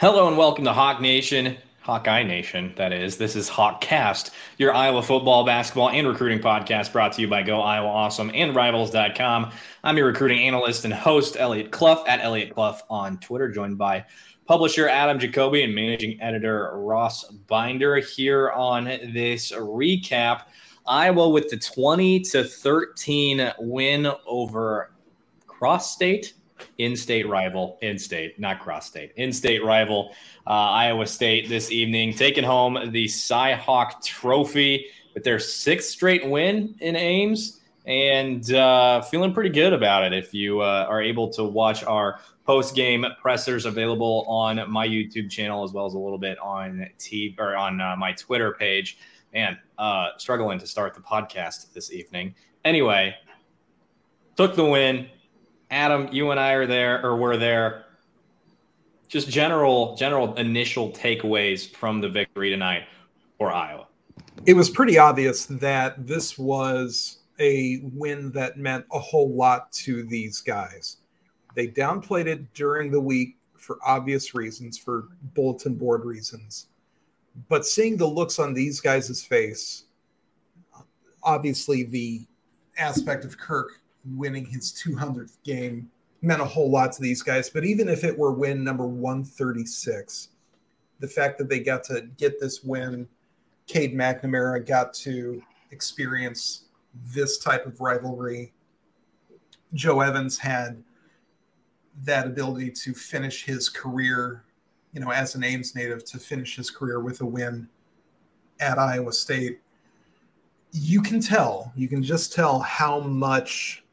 Hello and welcome to Hawk Nation, Hawkeye Nation, that is. This is Hawkcast, your Iowa football, basketball, and recruiting podcast brought to you by Go Iowa Awesome and Rivals.com. I'm your recruiting analyst and host, Eliot Clough, at Eliot Clough on Twitter, joined by publisher Adam Jacobi and managing editor Ross Binder here on this recap. Iowa with the 20 to 13 win over Cross State in-state rival, in-state, not cross-state, in-state rival, uh, Iowa State this evening, taking home the Cy-Hawk Trophy with their sixth straight win in Ames, and uh, feeling pretty good about it. If you uh, are able to watch our post-game pressers available on my YouTube channel as well as a little bit on T or on uh, my Twitter page, man, uh, struggling to start the podcast this evening. Anyway, took the win Adam, you and I are there or were there. Just general, general initial takeaways from the victory tonight for Iowa. It was pretty obvious that this was a win that meant a whole lot to these guys. They downplayed it during the week for obvious reasons, for bulletin board reasons. But seeing the looks on these guys' face, obviously the aspect of Kirk winning his 200th game meant a whole lot to these guys. But even if it were win number 136, the fact that they got to get this win, Cade McNamara got to experience this type of rivalry. Joe Evans had that ability to finish his career, you know, as an Ames native, to finish his career with a win at Iowa State. You can tell, you can just tell how much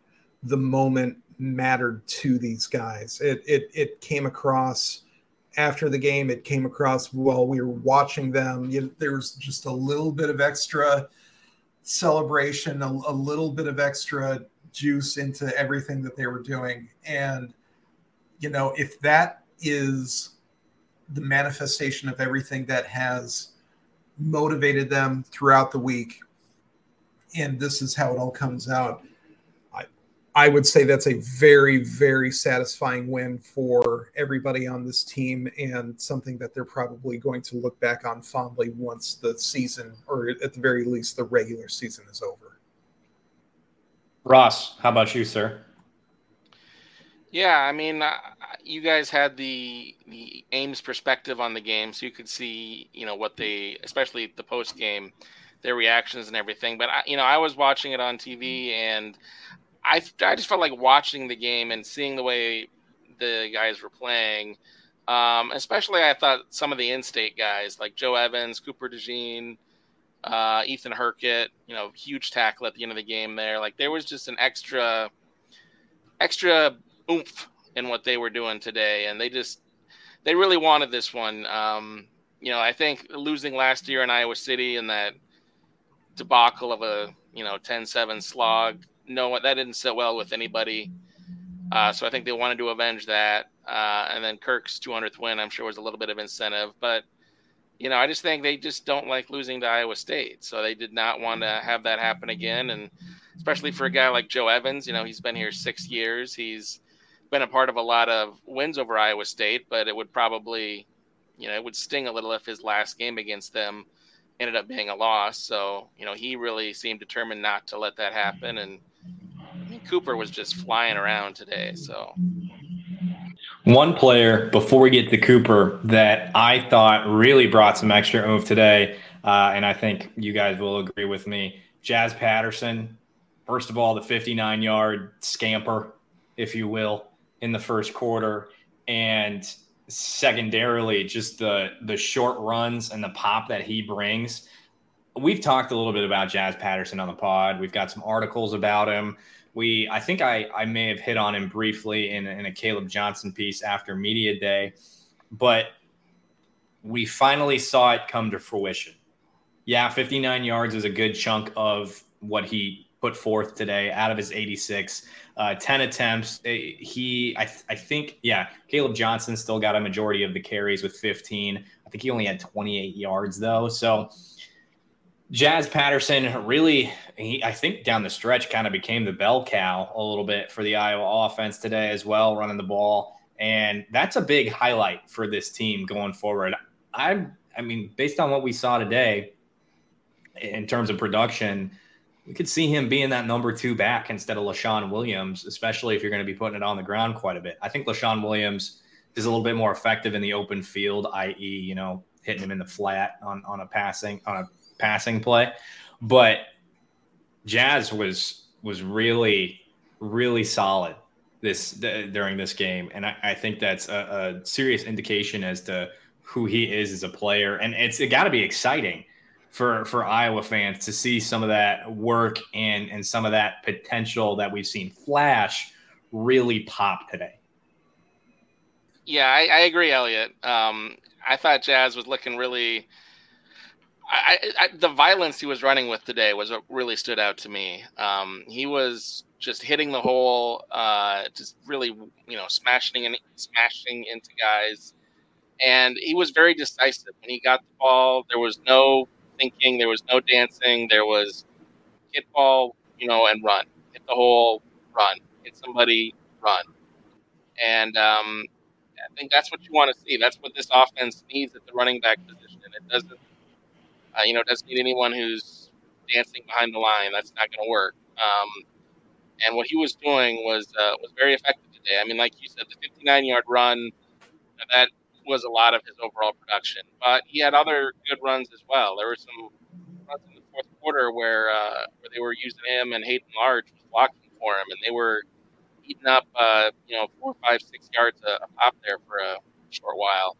the moment mattered to these guys. It it it came across after the game. It came across while we were watching them. You there was just a little bit of extra celebration, a, a little bit of extra juice into everything that they were doing. And you know, if that is the manifestation of everything that has motivated them throughout the week, and this is how it all comes out I would say that's a very, very satisfying win for everybody on this team and something that they're probably going to look back on fondly once the season, or at the very least, the regular season is over. Ross, how about you, sir? Yeah, I mean, uh, you guys had the the Ames perspective on the game, so you could see, you know, what they, especially the post game, their reactions and everything. But I, you know, I was watching it on TV, and I I just felt like watching the game and seeing the way the guys were playing. Um, especially, I thought some of the in-state guys like Joe Evans, Cooper DeJean, uh, Ethan Hurkett, you know, huge tackle at the end of the game there. Like there was just an extra, extra oomph in what they were doing today, and they just they really wanted this one. Um, you know, I think losing last year in Iowa City and that debacle of a you know 10-7 slog no, that didn't sit well with anybody. Uh, so I think they wanted to avenge that. Uh, and then Kirk's 200th win, I'm sure, was a little bit of incentive. But, you know, I just think they just don't like losing to Iowa State. So they did not want to have that happen again. And especially for a guy like Joe Evans, you know, he's been here six years. He's been a part of a lot of wins over Iowa State, but it would probably, you know, it would sting a little if his last game against them ended up being a loss. So, you know, he really seemed determined not to let that happen. And, Cooper was just flying around today. So one player before we get to Cooper that I thought really brought some extra oomph today, uh, and I think you guys will agree with me. Jaz Patterson, first of all, the 59 yard scamper, if you will, in the first quarter, and secondarily, just the the short runs and the pop that he brings. We've talked a little bit about Jaz Patterson on the pod. We've got some articles about him we I think I I may have hit on him briefly in, in a Caleb Johnson piece after media day, but we finally saw it come to fruition. Yeah, 59 yards is a good chunk of what he put forth today out of his 86. Uh, 10 attempts. Eh, he, I, th- I think, yeah, Caleb Johnson still got a majority of the carries with 15. I think he only had 28 yards though. So Jaz Patterson really, he, I think down the stretch kind of became the bell cow a little bit for the Iowa offense today as well, running the ball And that's a big highlight for this team going forward. I I mean, based on what we saw today in terms of production, you could see him being that number two back instead of Leshon Williams, especially if you're going to be putting it on the ground quite a bit. I think Leshon Williams is a little bit more effective in the open field, i.e., you know, hitting him in the flat on, on a passing on a passing play. But Jaz was was really really solid this during this game, and I, I think that's a, a, serious indication as to who he is as a player, and it's it got to be exciting for for Iowa fans to see some of that work and and some of that potential that we've seen flash really pop today. Yeah, I, I agree, Eliot. Um, I thought Jaz was looking really I, I, the violence he was running with today was what really stood out to me. Um, he was just hitting the hole, uh, just really, you know, smashing and smashing into guys, and he was very decisive when he got the ball. There was no thinking, there was no dancing. There was hit ball, you know, and run, hit the hole, run, hit somebody, run, and um, I think that's what you want to see. That's what this offense needs at the running back position. It doesn't uh, you know, doesn't need anyone who's dancing behind the line. That's not going to work. Um, and what he was doing was uh, was very effective today. I mean, like you said, the 59 yard run that was a lot of his overall production. But he had other good runs as well. There were some runs in the fourth quarter where uh, where they were using him and Hayden Large was blocking for him, and they were eating up uh, you know four, five, six yards a, a pop there for a short while.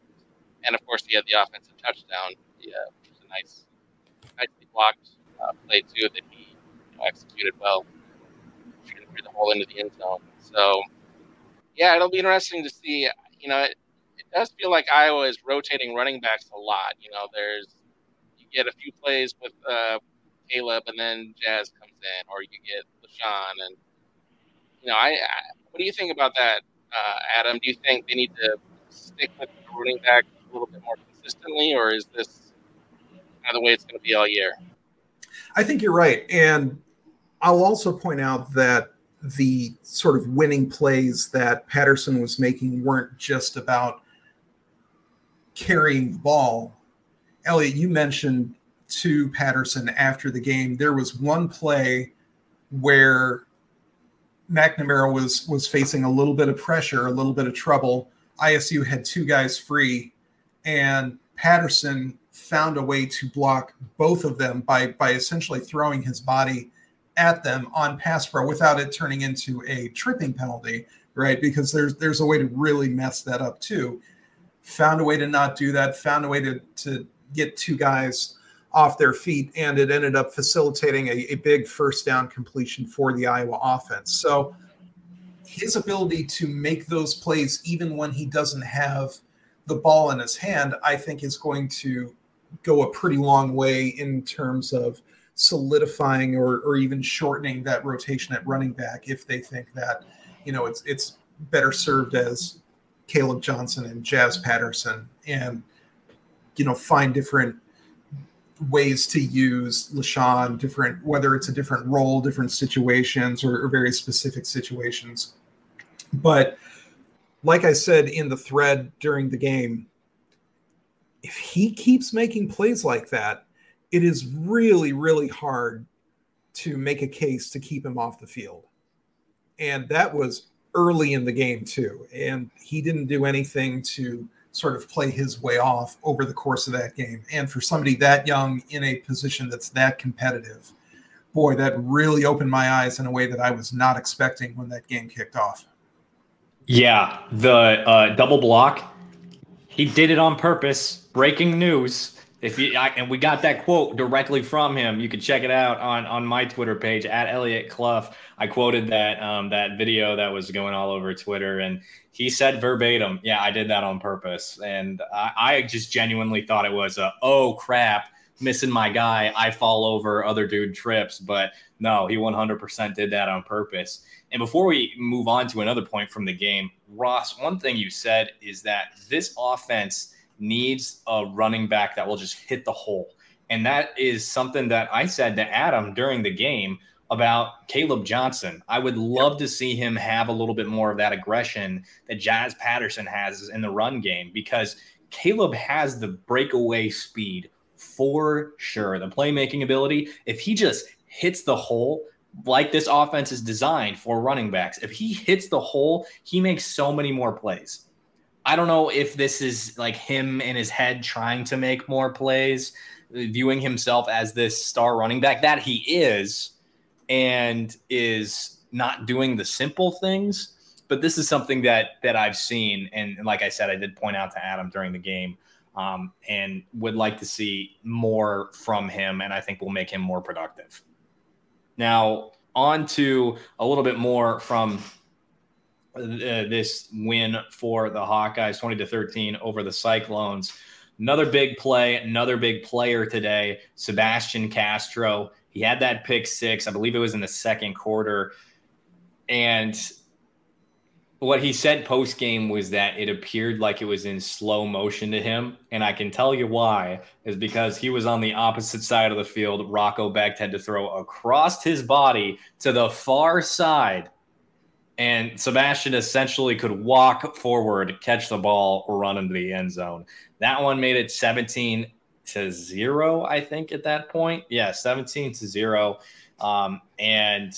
And of course, he had the offensive touchdown, yeah, which was a nice nicely blocked uh, play too that he you know, executed well, shooting through the hole into the end zone. So, yeah, it'll be interesting to see. You know, does feel like Iowa is rotating running backs a lot. You know, there's you get a few plays with uh, Caleb, and then Jaz comes in, or you get Leshon, and you know, I, I what do you think about that, uh, Adam? Do you think they need to stick with the running back a little bit more consistently, or is this kind of the way it's going to be all year. I think you're right. And I'll also point out that the sort of winning plays that Patterson was making weren't just about carrying the ball. Eliot, you mentioned to Patterson after the game, there was one play where McNamara was was facing a little bit of pressure, a little bit of trouble. ISU had two guys free, and Patterson found a way to block both of them by by essentially throwing his body at them on pass pro without it turning into a tripping penalty, right? Because there's there's a way to really mess that up too. Found a way to not do that. Found a way to to get two guys off their feet, and it ended up facilitating a, a big first down completion for the Iowa offense. So his ability to make those plays, even when he doesn't have the ball in his hand, I think is going to go a pretty long way in terms of solidifying or, or even shortening that rotation at running back if they think that you know it's it's better served as Caleb Johnson and Jaz Patterson and you know find different ways to use Leshon, different whether it's a different role, different situations, or, or very specific situations. But like I said in the thread during the game, if he keeps making plays like that, it is really, really hard to make a case to keep him off the field. And that was early in the game, too. And he didn't do anything to sort of play his way off over the course of that game. And for somebody that young in a position that's that competitive, boy, that really opened my eyes in a way that I was not expecting when that game kicked off. Yeah, the uh, double block, he did it on purpose breaking news. If you I, and we got that quote directly from him, you can check it out on on my Twitter page at Eliot Clough. I quoted that um, that video that was going all over Twitter, and he said verbatim, "Yeah, I did that on purpose." And I, I just genuinely thought it was a oh crap, missing my guy. I fall over, other dude trips, but no, he 100% did that on purpose. And before we move on to another point from the game, Ross, one thing you said is that this offense needs a running back that will just hit the hole. And that is something that I said to Adam during the game about Caleb Johnson. I would love to see him have a little bit more of that aggression that Jaz Patterson has in the run game because Caleb has the breakaway speed for sure, the playmaking ability. If he just hits the hole, like this offense is designed for running backs, if he hits the hole, he makes so many more plays. I don't know if this is like him in his head trying to make more plays, viewing himself as this star running back that he is and is not doing the simple things. But this is something that that I've seen, and, like I said, I did point out to Adam during the game, um, and would like to see more from him, and I think will make him more productive. Now, on to a little bit more from uh, this win for the Hawkeyes, twenty to thirteen over the Cyclones. Another big play, another big player today, Sebastian Castro. He had that pick six. I believe it was in the second quarter. And what he said post game was that it appeared like it was in slow motion to him. And I can tell you why is because he was on the opposite side of the field. Rocco Becht had to throw across his body to the far side. And Sebastian essentially could walk forward, catch the ball, run into the end zone. That one made it 17 to zero, I think, at that point. Yeah, 17 to zero. Um, and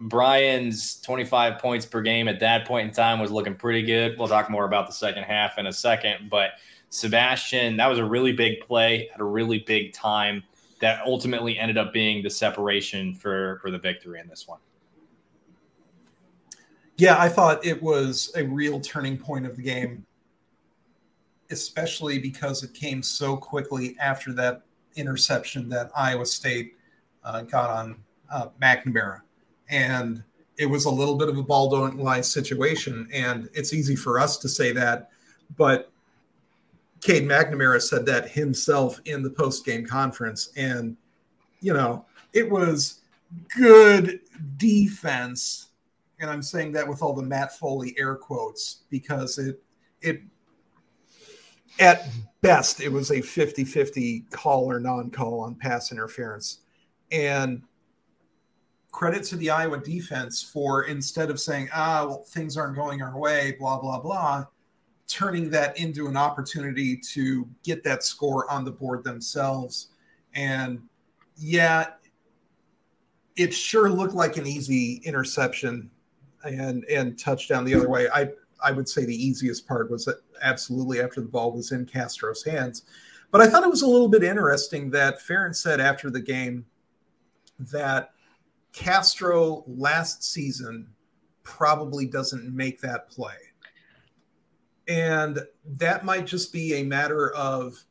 Brian's 25 points per game at that point in time was looking pretty good. We'll talk more about the second half in a second. But Sebastian, that was a really big play at a really big time that ultimately ended up being the separation for, for the victory in this one. Yeah, I thought it was a real turning point of the game especially because it came so quickly after that interception that Iowa State uh, got on uh, McNamara. And it was a little bit of a ball don't lie situation. And it's easy for us to say that, but Cade McNamara said that himself in the post game conference. And, you know, it was good defense. And I'm saying that with all the Matt Foley air quotes because it, it at best, it was a 50 50 call or non call on pass interference. And credit to the Iowa defense for instead of saying, ah, well, things aren't going our way, blah, blah, blah, turning that into an opportunity to get that score on the board themselves. And yeah, it sure looked like an easy interception and and touchdown the other way. I I would say the easiest part was absolutely after the ball was in Castro's hands. But I thought it was a little bit interesting that Ferentz said after the game that Castro last season probably doesn't make that play. And that might just be a matter of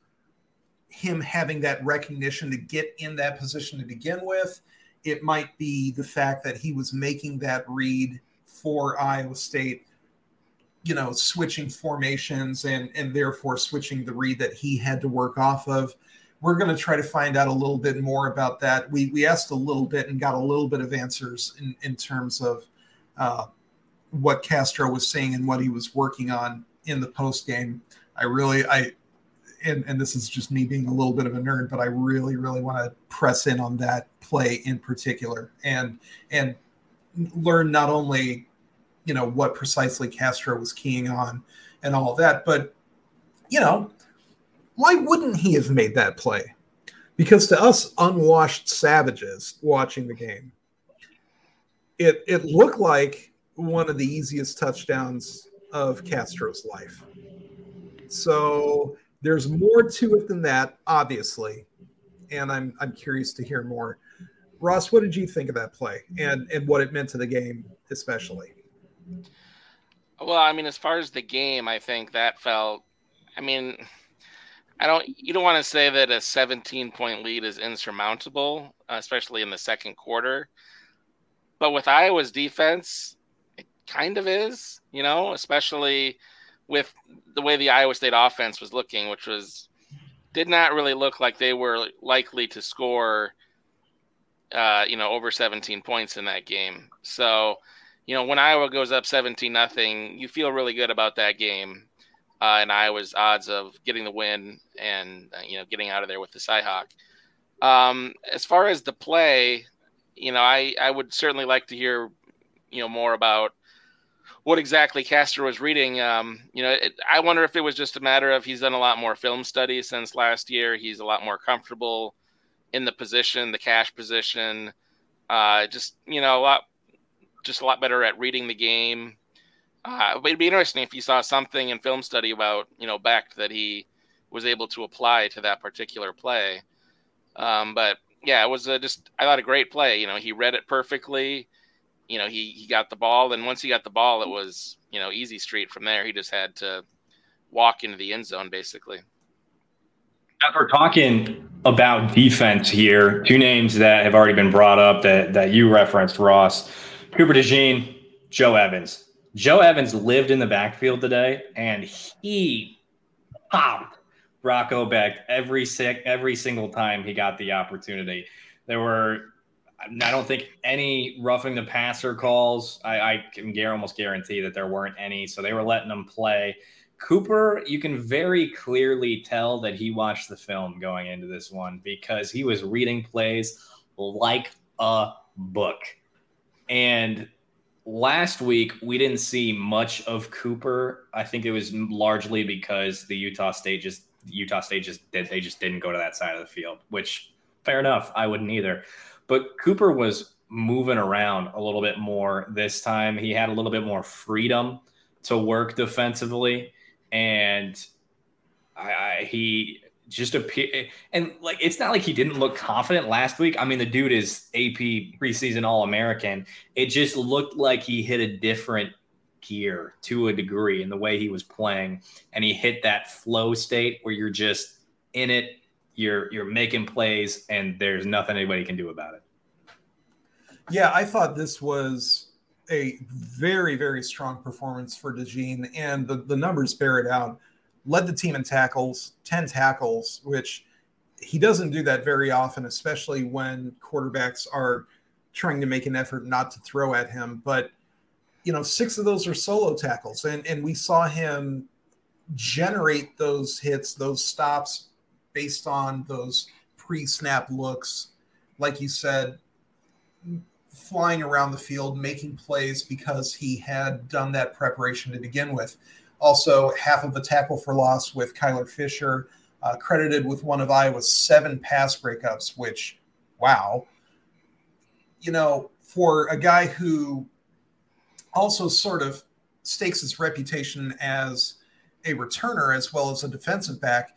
him having that recognition to get in that position to begin with. It might be the fact that he was making that read for Iowa State you know, switching formations and and therefore switching the read that he had to work off of. We're going to try to find out a little bit more about that. We we asked a little bit and got a little bit of answers in in terms of uh, what Castro was saying and what he was working on in the post game. I really I and, and this is just me being a little bit of a nerd, but I really, really want to press in on that play in particular and and learn not only you know what precisely Castro was keying on and all that. But you know, why wouldn't he have made that play? Because to us unwashed savages watching the game, it it looked like one of the easiest touchdowns of Castro's life. So there's more to it than that, obviously, and I'm I'm curious to hear more. Ross, what did you think of that play and and what it meant to the game, especially? Well, I mean, as far as the game, I think that felt. I mean, I don't. You don't want to say that a 17 point lead is insurmountable, especially in the second quarter. But with Iowa's defense, it kind of is. You know, especially with the way the Iowa State offense was looking, which was did not really look like they were likely to score. Uh, you know, over 17 points in that game. So you know, when Iowa goes up 17 nothing, you feel really good about that game. Uh, and Iowa's odds of getting the win and uh, you know getting out of there with the Cyhawk. Um, as far as the play, you know, I I would certainly like to hear, you know, more about what exactly Castro was reading. Um, you know, it, I wonder if it was just a matter of he's done a lot more film study since last year. He's a lot more comfortable in the position, the cash position. Uh, just you know, a lot, just a lot better at reading the game. Uh, it'd be interesting if you saw something in film study about you know Becht that he was able to apply to that particular play. Um, but yeah, it was a, just I thought a great play. You know, he read it perfectly. You know, he he got the ball, and once he got the ball, it was you know easy street from there. He just had to walk into the end zone basically. As we're talking about defense here, two names that have already been brought up that that you referenced, Ross, Cooper DeJean, Joe Evans. Joe Evans lived in the backfield today, and he popped Rocco Becht every sick every single time he got the opportunity. There were I don't think any roughing the passer calls. I, I can almost guarantee that there weren't any. So they were letting them play. Cooper, you can very clearly tell that he watched the film going into this one because he was reading plays like a book. And last week we didn't see much of Cooper. I think it was largely because the Utah State just Utah State just did they just didn't go to that side of the field, which fair enough. I wouldn't either. But Cooper was moving around a little bit more this time. He had a little bit more freedom to work defensively, and I, I he just appear and like it's not like he didn't look confident last week. I mean, the dude is AP preseason All American. It just looked like he hit a different gear to a degree in the way he was playing, and he hit that flow state where you're just in it, you're you're making plays, and there's nothing anybody can do about it. Yeah, I thought this was a very very strong performance for DeJean, and the the numbers bear it out. Led the team in tackles, ten tackles, which he doesn't do that very often, especially when quarterbacks are trying to make an effort not to throw at him. But you know, six of those are solo tackles, and and we saw him generate those hits, those stops based on those pre-snap looks, like you said, flying around the field, making plays because he had done that preparation to begin with. Also, half of the tackle for loss with Kyler Fisher, uh, credited with one of Iowa's seven pass breakups, which, wow. You know, for a guy who also sort of stakes his reputation as a returner as well as a defensive back.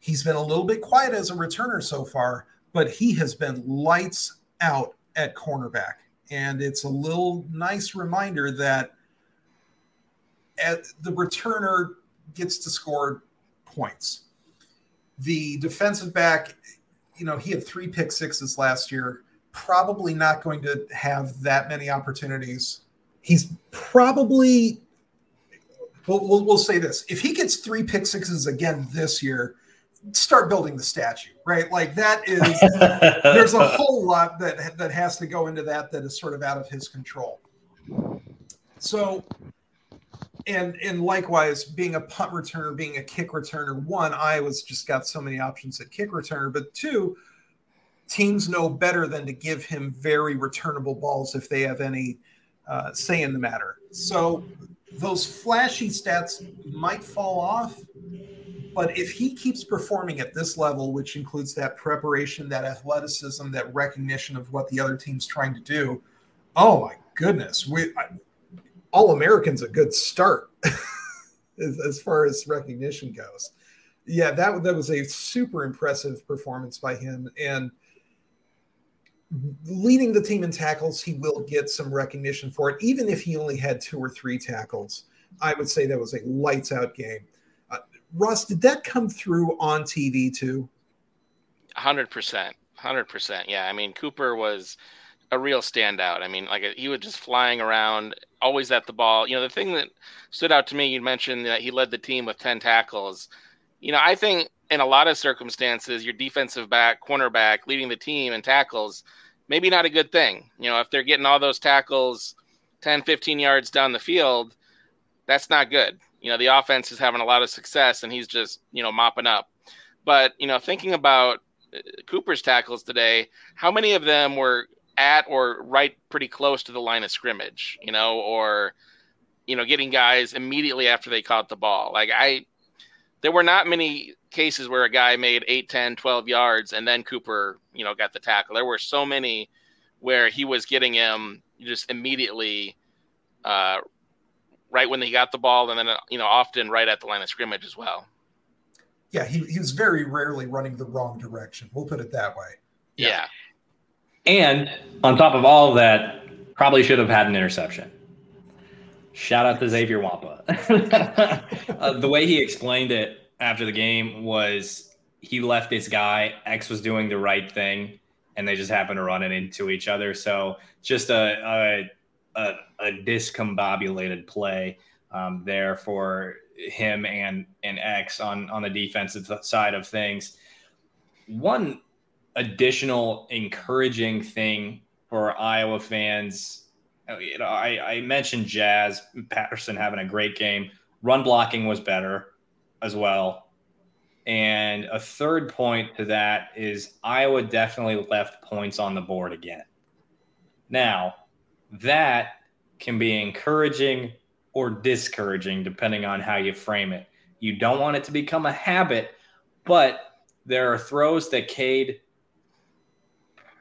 He's been a little bit quiet as a returner so far, but he has been lights out at cornerback. And it's a little nice reminder that the returner gets to score points. The defensive back, you know, he had three pick sixes last year, probably not going to have that many opportunities. He's probably we'll, we'll, we'll, say this if he gets three pick sixes again this year start building the statue right? Like that is there's a whole lot that that has to go into that that is sort of out of his control. So and and likewise being a punt returner being a kick returner one iowa's just got so many options at kick returner but two teams know better than to give him very returnable balls if they have any uh, say in the matter. So those flashy stats might fall off, but if he keeps performing at this level, which includes that preparation, that athleticism, that recognition of what the other team's trying to do, oh my goodness, we I, all Americans a good start as, far as recognition goes. Yeah, that that was a super impressive performance by him, and leading the team in tackles, he will get some recognition for it. Even if he only had two or three tackles, I would say that was a lights out game. Uh, Russ, did that come through on TV too? 100%. 100%. Yeah. I mean, Cooper was a real standout. I mean, like he was just flying around, always at the ball. You know, the thing that stood out to me, you mentioned that he led the team with 10 tackles. You know, I think in a lot of circumstances, your defensive back, cornerback, leading the team in tackles – maybe not a good thing. You know, if they're getting all those tackles 10, 15 yards down the field, that's not good. You know, the offense is having a lot of success and he's just, you know, mopping up. But, you know, thinking about uh, Cooper's tackles today, how many of them were at or right pretty close to the line of scrimmage, you know, or you know, getting guys immediately after they caught the ball. Like I there were not many cases where a guy made 8, 10, 12 yards and then Cooper, you know, got the tackle. There were so many where he was getting him just immediately uh, right when he got the ball and then you know often right at the line of scrimmage as well. Yeah, he, he was very rarely running the wrong direction. We'll put it that way. Yeah. yeah. And on top of all of that, probably should have had an interception. Shout out to Xavier Nwankpa. uh, the way he explained it after the game was he left this guy, X was doing the right thing, and they just happened to run it into each other. So just a, a, a, a discombobulated play um, there for him and, and X on, on the defensive side of things. One additional encouraging thing for Iowa fans. Oh, you know, I, I mentioned Jaz Patterson having a great game. Run blocking was better as well. And a third point to that is Iowa definitely left points on the board again. Now, that can be encouraging or discouraging depending on how you frame it. You don't want it to become a habit, but there are throws that Cade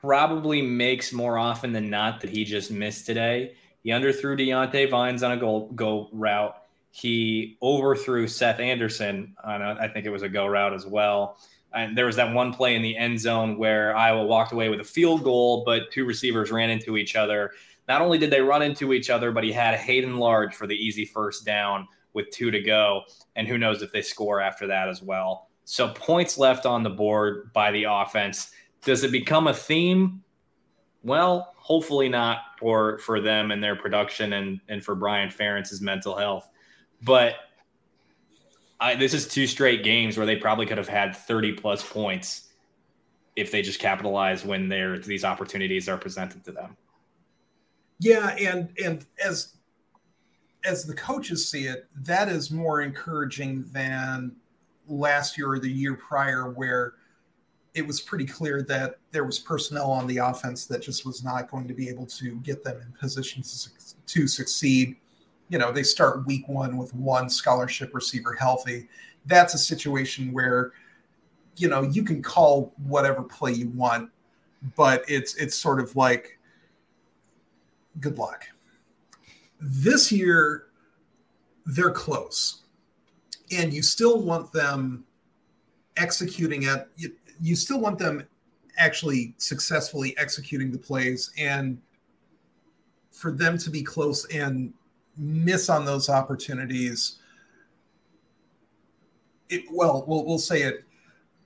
probably makes more often than not that he just missed today. He underthrew Diante Vines on a goal go route. He overthrew Seth Anderson on a, I think it was a go route as well. And there was that one play in the end zone where Iowa walked away with a field goal, but two receivers ran into each other. Not only did they run into each other, but he had Hayden Large for the easy first down with two to go. And who knows if they score after that as well. So points left on the board by the offense does it become a theme? Well, hopefully not for for them and their production and and for Brian Ferentz's mental health. But I, this is two straight games where they probably could have had 30 plus points if they just capitalize when these opportunities are presented to them. Yeah, and and as as the coaches see it, that is more encouraging than last year or the year prior, where it was pretty clear that there was personnel on the offense that just was not going to be able to get them in positions to succeed. You know, they start week one with one scholarship receiver healthy. That's a situation where, you know, you can call whatever play you want, but it's it's sort of like good luck. This year, they're close, and you still want them executing at you still want them actually successfully executing the plays and for them to be close and miss on those opportunities it, well, well we'll say it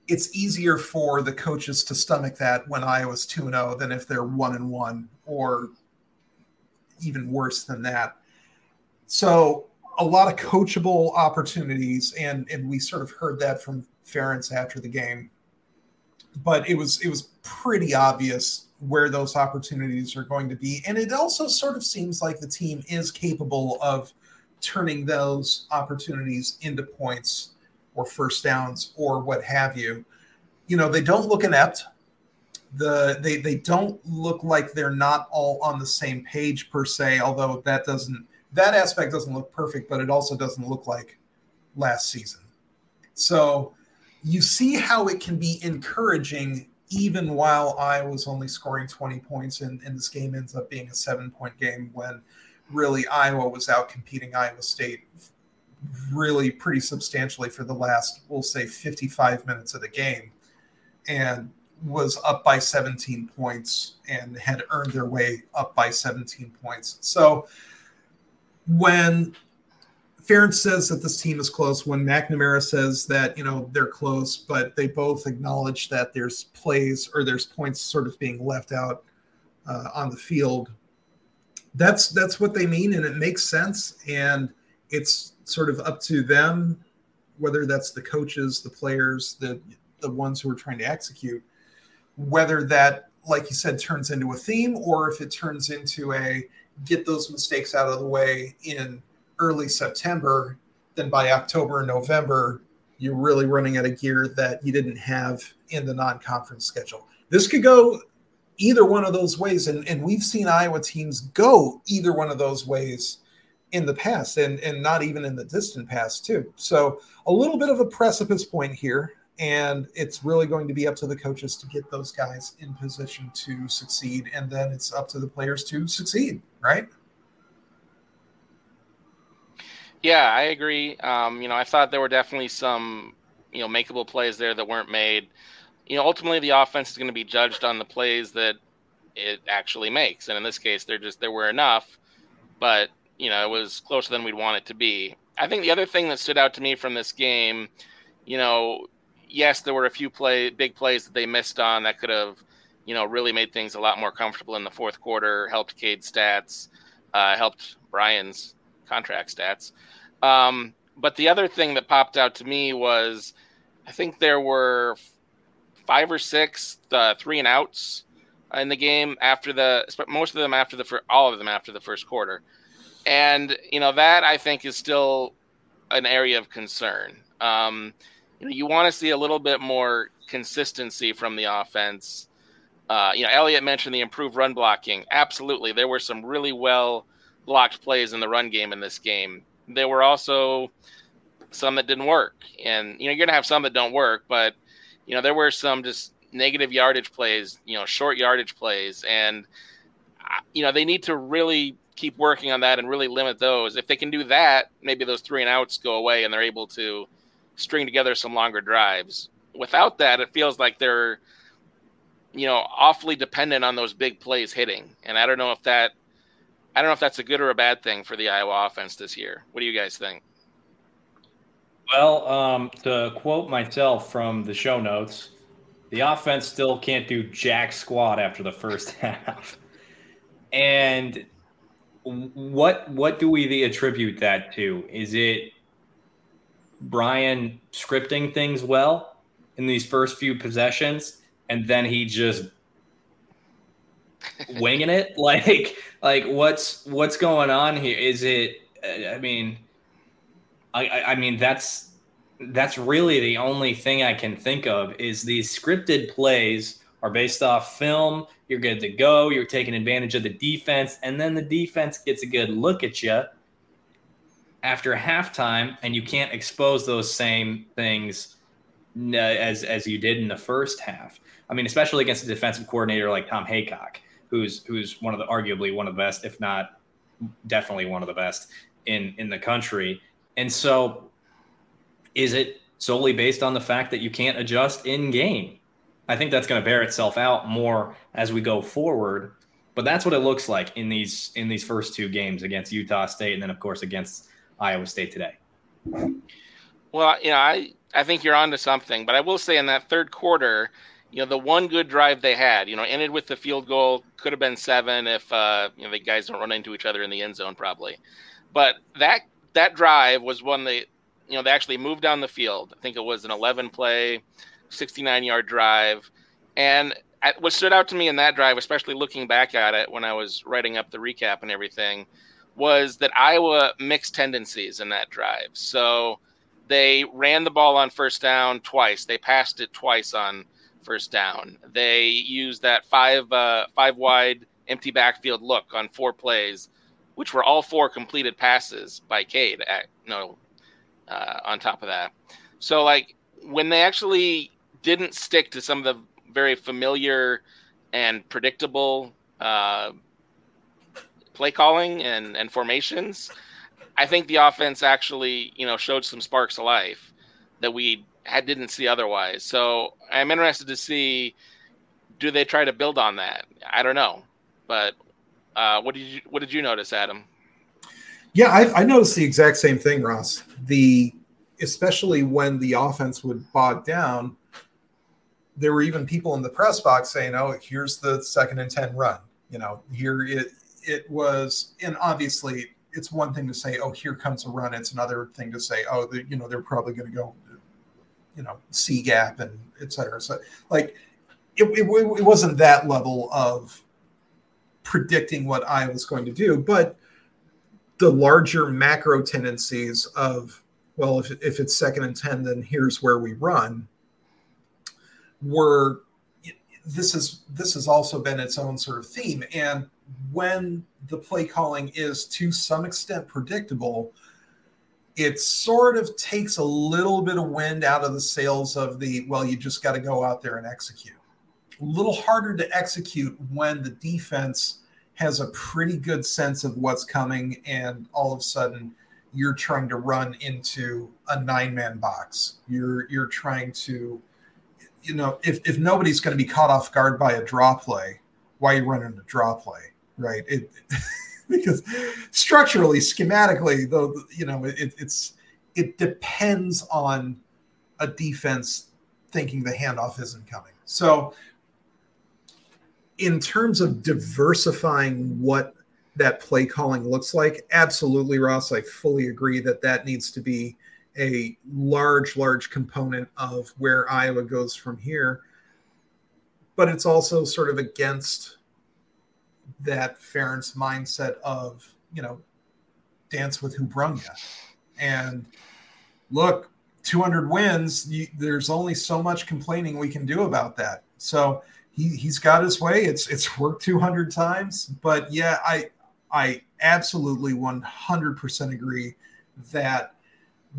it's easier for the coaches to stomach that when Iowa's 2 and 0 than if they're 1 and 1 or even worse than that. So, a lot of coachable opportunities and and we sort of heard that from Ferentz after the game but it was it was pretty obvious where those opportunities are going to be. And it also sort of seems like the team is capable of turning those opportunities into points or first downs or what have you. You know they don't look inept. The they they don't look like they're not all on the same page per se although that doesn't that aspect doesn't look perfect but it also doesn't look like last season. So you see how it can be encouraging even while Iowa's only scoring 20 points and, and this game ends up being a seven point game when really Iowa was out competing Iowa State really pretty substantially for the last, we'll say, 55 minutes of the game and was up by 17 points and had earned their way up by 17 points. So when Ferentz says that this team is close. When McNamara says that you know they're close, but they both acknowledge that there's plays or there's points sort of being left out uh, on the field. That's that's what they mean, and it makes sense. And it's sort of up to them, whether that's the coaches, the players, the the ones who are trying to execute, whether that, like you said, turns into a theme or if it turns into a get those mistakes out of the way in early September, then by October and November, you're really running out of gear that you didn't have in the non-conference schedule. This could go either one of those ways. And, and we've seen Iowa teams go either one of those ways in the past and, and not even in the distant past, too. So a little bit of a precipice point here. And it's really going to be up to the coaches to get those guys in position to succeed. And then it's up to the players to succeed, right? Yeah, I agree. Um, you know, I thought there were definitely some, you know, makeable plays there that weren't made. You know, ultimately the offense is going to be judged on the plays that it actually makes, and in this case, there just there were enough, but you know, it was closer than we'd want it to be. I think the other thing that stood out to me from this game, you know, yes, there were a few play big plays that they missed on that could have, you know, really made things a lot more comfortable in the fourth quarter. Helped Cade's stats, uh, helped Brian's contract stats. Um, but the other thing that popped out to me was I think there were five or six uh, three and outs in the game after the most of them after the all of them after the first quarter, and you know that I think is still an area of concern. Um, you know, you want to see a little bit more consistency from the offense. Uh, you know, Eliot mentioned the improved run blocking. Absolutely, there were some really well blocked plays in the run game in this game. There were also some that didn't work, and you know you're gonna have some that don't work, but you know there were some just negative yardage plays, you know, short yardage plays, and you know they need to really keep working on that and really limit those. If they can do that, maybe those three and outs go away, and they're able to string together some longer drives. Without that, it feels like they're you know awfully dependent on those big plays hitting, and I don't know if that I don't know if that's a good or a bad thing for the Iowa offense this year. What do you guys think? Well, um, to quote myself from the show notes, the offense still can't do jack squat after the first half. And what what do we attribute that to? Is it Brian scripting things well in these first few possessions, and then he just winging it? Like, like what's what's going on here? Is it? Uh, I mean, I, I mean that's that's really the only thing I can think of is these scripted plays are based off film. You're good to go. You're taking advantage of the defense, and then the defense gets a good look at you after halftime, and you can't expose those same things uh, as as you did in the first half. I mean, especially against a defensive coordinator like Tom Heacock who's who's one of the arguably one of the best, if not definitely one of the best in in the country. And so, is it solely based on the fact that you can't adjust in game? I think that's going to bear itself out more as we go forward. But that's what it looks like in these in these first two games against Utah State, and then of course against Iowa State today. Well, you know, I I think you're onto something, but I will say in that third quarter, you know, the one good drive they had, you know, ended with the field goal. Could have been seven if uh, you know the guys don't run into each other in the end zone, probably. But that that drive was one they, you know, they actually moved down the field. I think it was an 11 play, 69 yard drive, and what stood out to me in that drive, especially looking back at it when I was writing up the recap and everything, was that Iowa mixed tendencies in that drive. So they ran the ball on first down twice. They passed it twice on first down. They used that five uh, five wide empty backfield look on four plays, which were all four completed passes by Cade. At, uh, on top of that, so like when they actually didn't stick to some of the very familiar and predictable uh, play calling and, and formations, I think the offense actually you know showed some sparks of life that we I didn't see otherwise. So I'm interested to see do they try to build on that? I don't know, but uh, what did you what did you notice, Adam? Yeah, I, I noticed the exact same thing, Ross. The especially when the offense would bog down, there were even people in the press box saying, "Oh, here's the second and ten run." You know, here it it was, and obviously it's one thing to say, "Oh, here comes a run." It's another thing to say, "Oh, the, you know, they're probably going to go you know C gap and et cetera. So like it, it, it wasn't that level of predicting what I was going to do, but the larger macro tendencies of well, if, if it's second and ten, then here's where we run. Were this is this has also been its own sort of theme. And when the play calling is to some extent predictable, it sort of takes a little bit of wind out of the sails of the well, you just got to go out there and execute. A little harder to execute when the defense has a pretty good sense of what's coming, and all of a sudden you're trying to run into a nine man box. You're you're trying to, you know, if if nobody's going to be caught off guard by a draw play, why are you running a draw play, right? It because structurally, schematically, though, you know, it, it's it depends on a defense thinking the handoff isn't coming. So, in terms of diversifying what that play calling looks like, absolutely, Ross, I fully agree that that needs to be a large, large component of where Iowa goes from here. But it's also sort of against that Ferentz mindset of, you know, dance with who brung you. And look, 200 wins, you, there's only so much complaining we can do about that. So he, he's got his way. It's it's worked 200 times, but yeah, I I absolutely 100% agree that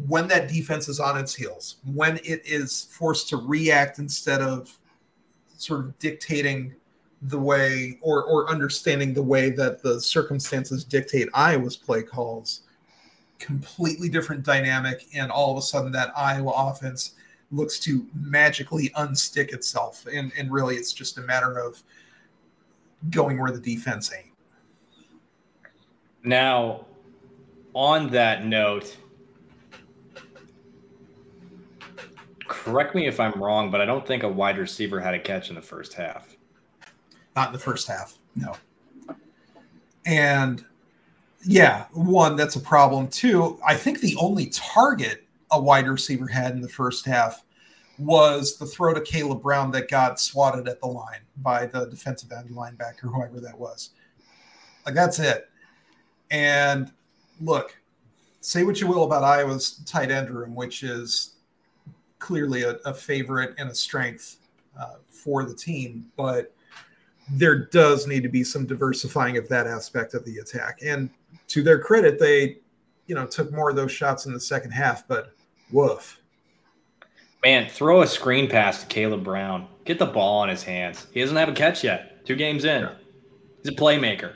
when that defense is on its heels, when it is forced to react instead of sort of dictating the way or or understanding the way that the circumstances dictate Iowa's play calls completely different dynamic and all of a sudden that Iowa offense looks to magically unstick itself and and really it's just a matter of going where the defense ain't. Now on that note correct me if I'm wrong but I don't think a wide receiver had a catch in the first half. Not in the first half. No. And yeah, one, that's a problem. Two, I think the only target a wide receiver had in the first half was the throw to Kaleb Brown that got swatted at the line by the defensive end linebacker, whoever that was. Like that's it. And look, say what you will about Iowa's tight end room, which is clearly a, a favorite and a strength uh, for the team, but there does need to be some diversifying of that aspect of the attack. And to their credit, they, you know, took more of those shots in the second half, but woof. Man, throw a screen pass to Kaleb Brown. Get the ball in his hands. He doesn't have a catch yet. Two games in. Yeah. He's a playmaker.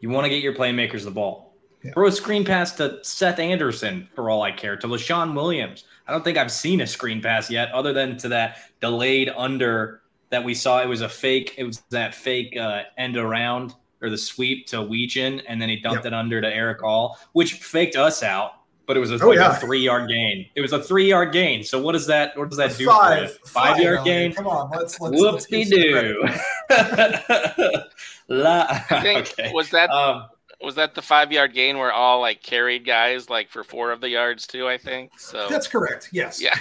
You want to get your playmakers the ball. Yeah. Throw a screen pass to Seth Anderson for all I care, to Leshon Williams. I don't think I've seen a screen pass yet, other than to that delayed under that we saw. It was a fake. It was that fake uh, end around or the sweep to Weechen, and then he dumped yep. it under to Erick All, which faked us out. But it was a, oh, like yeah. a three yard gain. It was a three yard gain. So what does that? What does that do? Five five-yard gain. Come on, let's let's. Whoopsie do. okay. Was that um, was that the five yard gain where all like carried guys like for four of the yards too? I think so. That's correct. Yes. Yeah.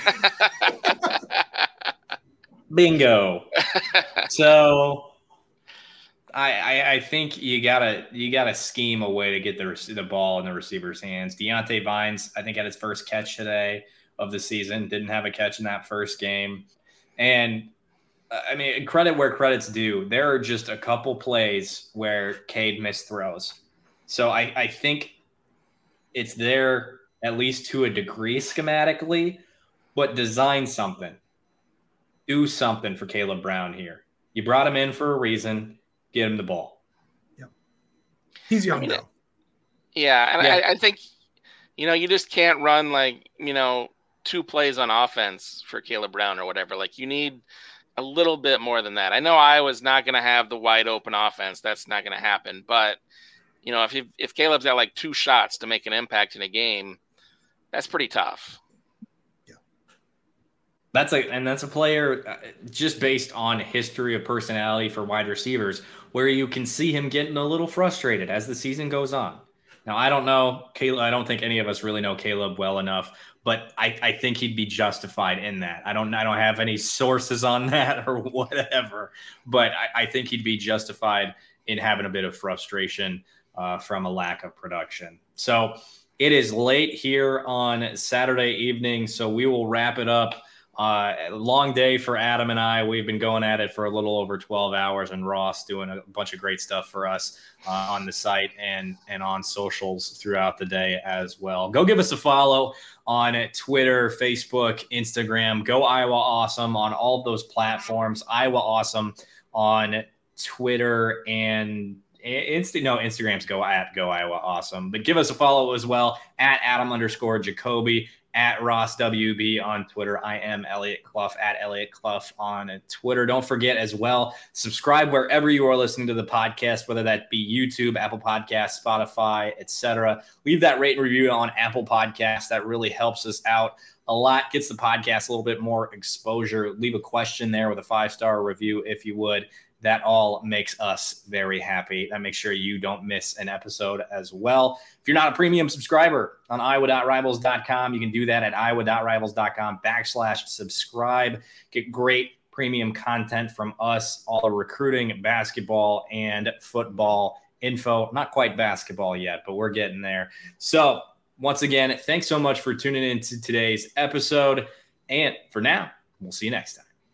Bingo. so I, I, I think you gotta you gotta scheme a way to get the the ball in the receiver's hands. Diante Vines, I think, had his first catch today of the season. Didn't have a catch in that first game, and uh, I mean, credit where credit's due. There are just a couple plays where Cade missed throws. So I, I think it's there at least to a degree schematically, but design something do something for Kaleb Brown here. You brought him in for a reason. Get him the ball. Yeah, he's young I mean, though. Yeah, and yeah. I, I think you know you just can't run like you know two plays on offense for Kaleb Brown or whatever. Like you need a little bit more than that. I know Iowa's not going to have the wide open offense. That's not going to happen. But you know, if if Caleb's got like two shots to make an impact in a game, that's pretty tough. That's a and that's a player uh, just based on history of personality for wide receivers, where you can see him getting a little frustrated as the season goes on. Now I don't know Kaleb. I don't think any of us really know Kaleb well enough, but I, I think he'd be justified in that. I don't I don't have any sources on that or whatever, but I, I think he'd be justified in having a bit of frustration uh, from a lack of production. So it is late here on Saturday evening, so we will wrap it up Uh, long day for Adam and I. We've been going at it for a little over 12 hours, and Ross doing a bunch of great stuff for us uh, on the site and and on socials throughout the day as well. Go give us a follow on Twitter, Facebook, Instagram. Go Iowa Awesome on all those platforms. Iowa Awesome on Twitter and Insta, no, Instagrams go at go Iowa awesome, but give us a follow as well at Adam underscore Jacobi at Ross WB on Twitter. I am Eliot Clough at Eliot Clough on Twitter. Don't forget as well, subscribe wherever you are listening to the podcast, whether that be YouTube, Apple Podcasts, Spotify, etc. Leave that rate and review on Apple Podcasts. That really helps us out a lot, gets the podcast a little bit more exposure. Leave a question there with a five star review if you would that all makes us very happy. That makes sure you don't miss an episode as well. If you're not a premium subscriber on iowa.rivals.com, you can do that at iowa.rivals.com backslash subscribe. Get great premium content from us, all the recruiting, basketball, and football info. Not quite basketball yet, but we're getting there. So, once again, thanks so much for tuning in to today's episode. And for now, we'll see you next time.